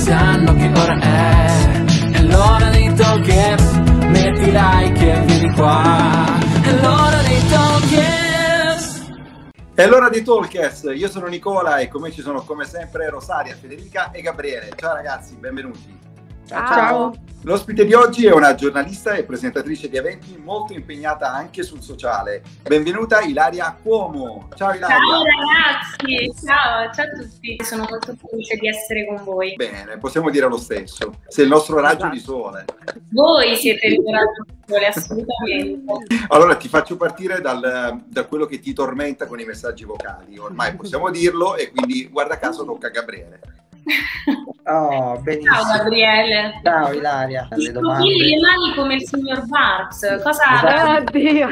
sanno che ora è. È l'ora dei talkers Metti like e vieni qua. È l'ora dei talkers È l'ora di Talkers, io sono Nicola e come ci sono come sempre Rosaria, Federica e Gabriele. Ciao ragazzi, benvenuti. Ciao. L'ospite di oggi è una giornalista e presentatrice di eventi molto impegnata anche sul sociale. Benvenuta Ilaria Cuomo. Ciao Ilaria. Ciao ragazzi, ciao, ciao a tutti. Sono molto felice di essere con voi. Bene, possiamo dire lo stesso. Sei il nostro raggio di sole. Voi siete il mio raggio di sole, assolutamente. Allora ti faccio partire dal- da quello che ti tormenta con i messaggi vocali. Ormai possiamo dirlo e quindi guarda caso tocca a Gabriele. Oh, benissimo. Ciao Gabriele. Ciao Ilaria. Le Ti profili le mani come il signor Barks. Cosa Esatto. Oddio.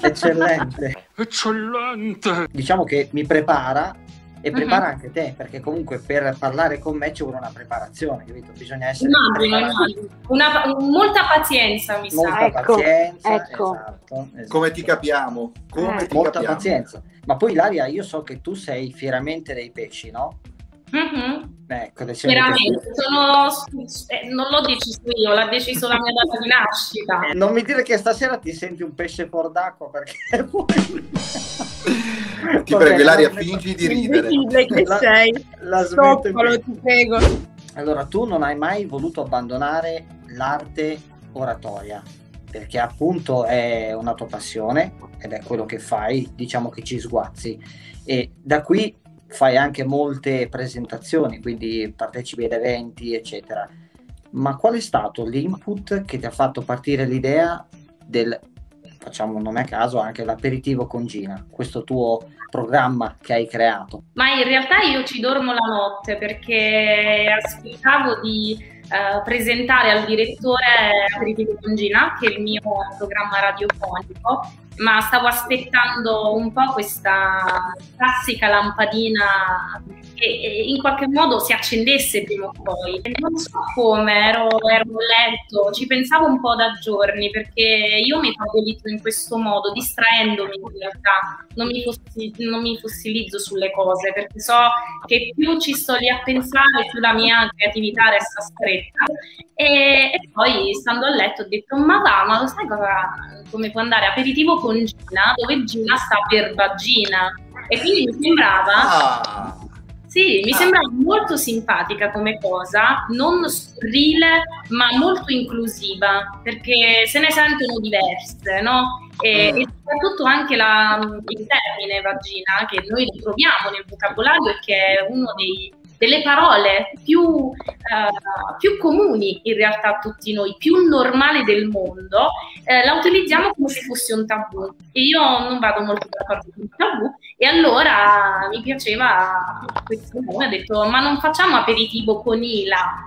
Eccellente. Eccellente Diciamo che mi prepara e prepara Mhm. anche te, perché comunque per parlare con me ci vuole una preparazione, capito? Bisogna essere preparati. immagino. Una, molta pazienza, mi sa. Molta Ecco, pazienza. ecco. Esatto, esatto. Come ti capiamo? Come Eh. ti Molta capiamo? pazienza. Ma poi Ilaria, io so che tu sei fieramente dei pesci, no? Mhm. Ecco, Veramente, sono, eh, non l'ho deciso io, l'ha deciso la mia data di nascita. che- Non mi dire che stasera ti senti un pesce fuor d'acqua perché poi... Ti prego Ilaria, fingi di ridere. Che La- sei. La Stoppalo, ti prego. Allora, tu non hai mai voluto abbandonare l'arte oratoria, perché appunto è una tua passione ed è quello che fai, diciamo che ci sguazzi. E da qui fai anche molte presentazioni, quindi partecipi ad eventi, eccetera. Ma qual è stato l'input che ti ha fatto partire l'idea del, facciamo nome a caso, anche l'aperitivo con Gina, questo tuo programma che hai creato? Ma in realtà io ci dormo la notte perché aspettavo di eh, presentare al direttore Aperitivo con Gina, che è il mio programma radiofonico, ma stavo aspettando un po' questa classica lampadina che eh, in qualche modo si accendesse prima o poi. E Non so come, ero, ero letto, ci pensavo un po' da giorni perché io mi favorizzo in questo modo, distraendomi in realtà, non mi, fossi- non mi fossilizzo sulle cose perché so che più ci sto lì a pensare, più la mia creatività resta stretta. E, e poi stando a letto ho detto: Ma va, ma lo sai cosa, come può andare? Aperitivo con Gina, dove Gina sta per vagina. E quindi mi sembrava. Ah, Sì, mi Ah. sembrava molto simpatica come cosa, non scurrile, ma molto inclusiva, perché se ne sentono diverse, no? E, Mm. e soprattutto anche la- il termine vagina, che noi ritroviamo nel vocabolario e che è uno dei- delle parole più, eh, più comuni in realtà a tutti noi, più normale del mondo, eh, la utilizziamo come se fosse un tabù. E io non vado molto d'accordo con il tabù, e allora mi piaceva questo nome, ho detto ma non facciamo aperitivo con Ila,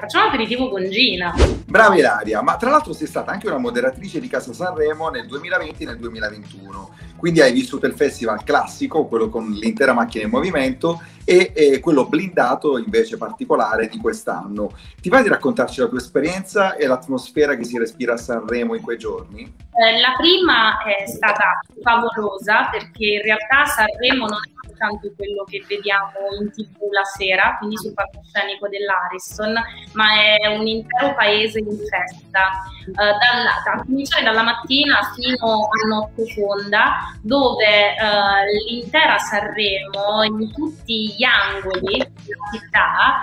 facciamo aperitivo con Gina. brava Ilaria, ma tra l'altro sei stata anche una moderatrice di Casa Sanremo nel 2020 e nel 2021, quindi hai vissuto il festival classico, quello con l'intera macchina in movimento, e, e quello blindato invece particolare di quest'anno. Ti va di raccontarci la tua esperienza e l'atmosfera che si respira a Sanremo in quei giorni? Eh, la prima è stata favolosa perché in realtà Sanremo non è soltanto quello che vediamo in tv la sera, quindi sul palcoscenico dell'Ariston, ma è un intero paese in festa, eh, dalla- da cominciare dalla mattina fino a notte fonda, dove eh, l'intera Sanremo, in tutti gli angoli della città,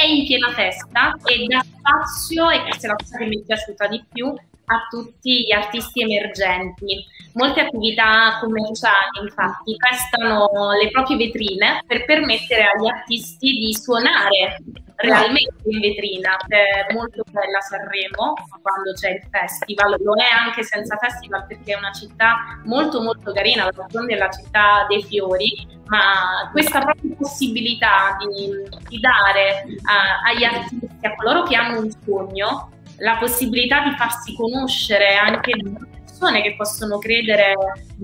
è in piena festa e dà spazio, e questa è la cosa che mi è piaciuta di più, a tutti gli artisti emergenti. Molte attività commerciali infatti prestano le proprie vetrine per permettere agli artisti di suonare realmente in vetrina. È molto bella Sanremo quando c'è il festival, lo è anche senza festival perché è una città molto molto carina, la d'altronde è la città dei fiori, ma questa propria possibilità di, di dare a- agli artisti, a coloro che hanno un sogno, la possibilità di farsi conoscere anche persone che possono credere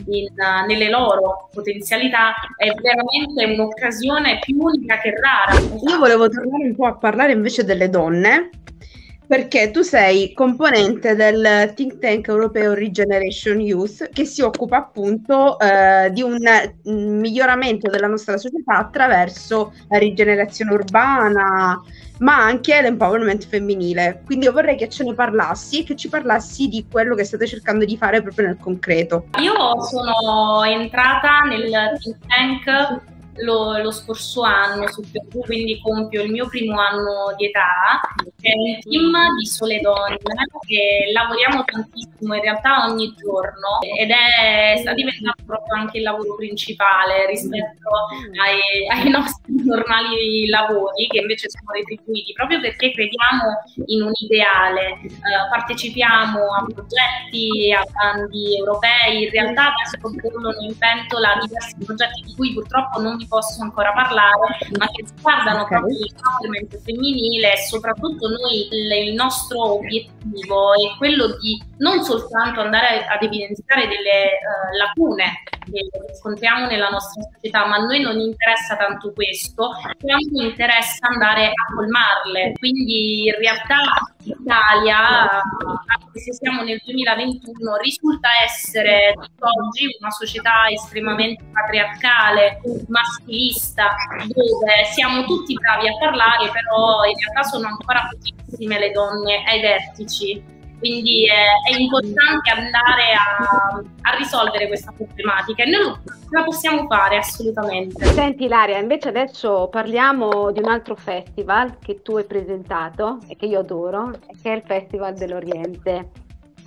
in, nelle loro potenzialità è veramente un'occasione più unica che rara. Io volevo tornare un po' a parlare invece delle donne, perché tu sei componente del think tank europeo Regeneration Youth che si occupa appunto eh, di un mm, miglioramento della nostra società attraverso la rigenerazione urbana, ma anche l'empowerment femminile. Quindi io vorrei che ce ne parlassi e che ci parlassi di quello che state cercando di fare proprio nel concreto. Io sono entrata nel think tank lo, lo, scorso anno su Perù, quindi compio il mio primo anno di età. È un team di sole donne che lavoriamo tantissimo in realtà ogni giorno ed è sta diventando proprio anche il lavoro principale rispetto ai, ai nostri normali lavori che invece sono retribuiti proprio perché crediamo in un ideale, eh, partecipiamo a progetti, a bandi europei, in realtà adesso bollono in pentola diversi progetti di cui purtroppo non vi posso ancora parlare, ma che riguardano okay. proprio l'empowerment femminile e soprattutto noi il, il nostro obiettivo è quello di non soltanto andare ad evidenziare delle uh, lacune che riscontriamo nella nostra società, ma a noi non interessa tanto questo, quanto interessa andare a colmarle. Quindi in realtà l'Italia, anche se siamo nel 2021, risulta essere oggi una società estremamente patriarcale, maschilista, dove siamo tutti bravi a parlare, però in realtà sono ancora pochissime le donne ai vertici quindi è, è importante andare a, a, risolvere questa problematica e noi lo, la possiamo fare assolutamente. Senti Ilaria, invece adesso parliamo di un altro festival che tu hai presentato e che io adoro, che è il Festival dell'Oriente.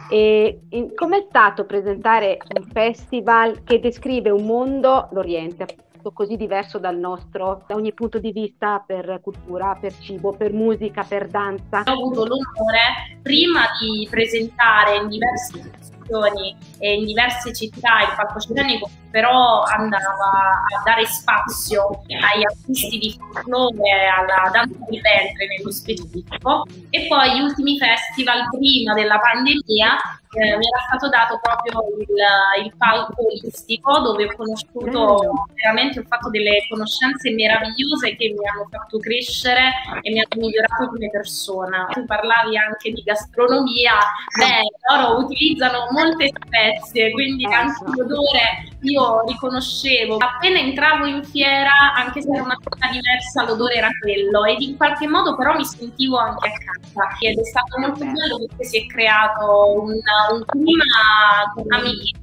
E com'è stato presentare un festival che descrive un mondo, l'Oriente, così diverso dal nostro da ogni punto di vista per cultura, per cibo, per musica, per danza. Ho avuto l'onore prima di presentare in diversi edizioni e in diverse città il palcoscenico però andava a dare spazio agli artisti di folklore, alla danza di ventre nello specifico. E poi gli ultimi festival prima della pandemia eh, mi era stato dato proprio il, il palco olistico dove ho conosciuto veramente ho fatto delle conoscenze meravigliose che mi hanno fatto crescere e mi hanno migliorato come persona. Tu parlavi anche di gastronomia, beh, loro utilizzano molte spezie, quindi anche l'odore io riconoscevo. Appena entravo in fiera, anche se era una cosa diversa, l'odore era quello ed in qualche modo però mi sentivo anche a casa ed è stato molto bello perché si è creato un, un clima amichevole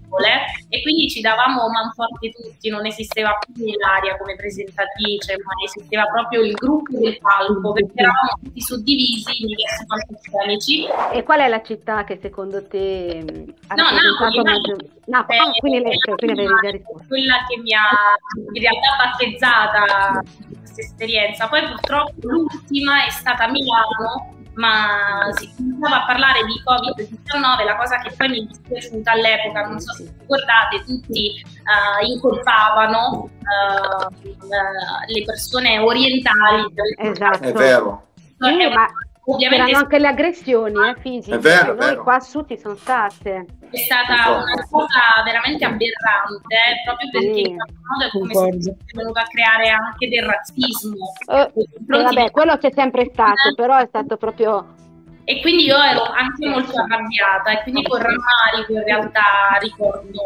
e quindi ci davamo manforte tutti, non esisteva più l'aria come presentatrice, ma esisteva proprio il gruppo del palco perché eravamo tutti suddivisi in diversi palcoscenici. E qual è la città che secondo te mm, ha no, Napoli, Napoli. Napoli. Ah, quindi, lei, quindi avevi quella che mi ha in realtà battezzata questa esperienza. Poi purtroppo l'ultima è stata Milano ma si cominciava a parlare di Covid-19, la cosa che poi mi è dispiaciuta all'epoca, non so se ricordate, tutti uh, incolpavano uh, uh, le persone orientali. Esatto. È vero. Sì, ma Ovviamente C'erano anche le aggressioni eh, fisiche, è vero, noi vero. qua su ci sono state. È stata una cosa veramente aberrante, eh, proprio perché in qualche modo è come se fosse venuto a creare anche del razzismo. Eh, vabbè, quello c'è sempre stato, però è stato proprio e quindi io ero anche molto arrabbiata e quindi con rammarico in realtà ricordo,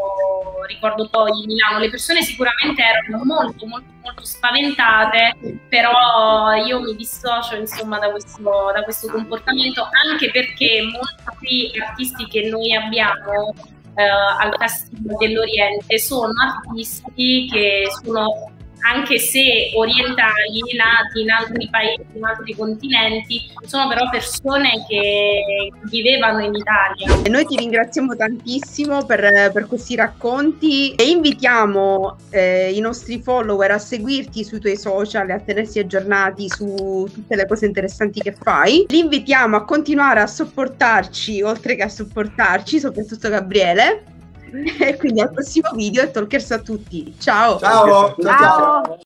ricordo poi Milano. Le persone sicuramente erano molto molto molto spaventate, però io mi dissocio insomma da questo, da questo comportamento anche perché molti artisti che noi abbiamo eh, al Festival dell'Oriente sono artisti che sono anche se orientali, nati in altri paesi, in altri continenti, sono però persone che vivevano in Italia. E noi ti ringraziamo tantissimo per, per questi racconti e invitiamo eh, i nostri follower a seguirti sui tuoi social e a tenersi aggiornati su tutte le cose interessanti che fai. Li invitiamo a continuare a sopportarci, oltre che a sopportarci, soprattutto Gabriele. E quindi al prossimo video e talkers a tutti. Ciao. Ciao. ciao. ciao.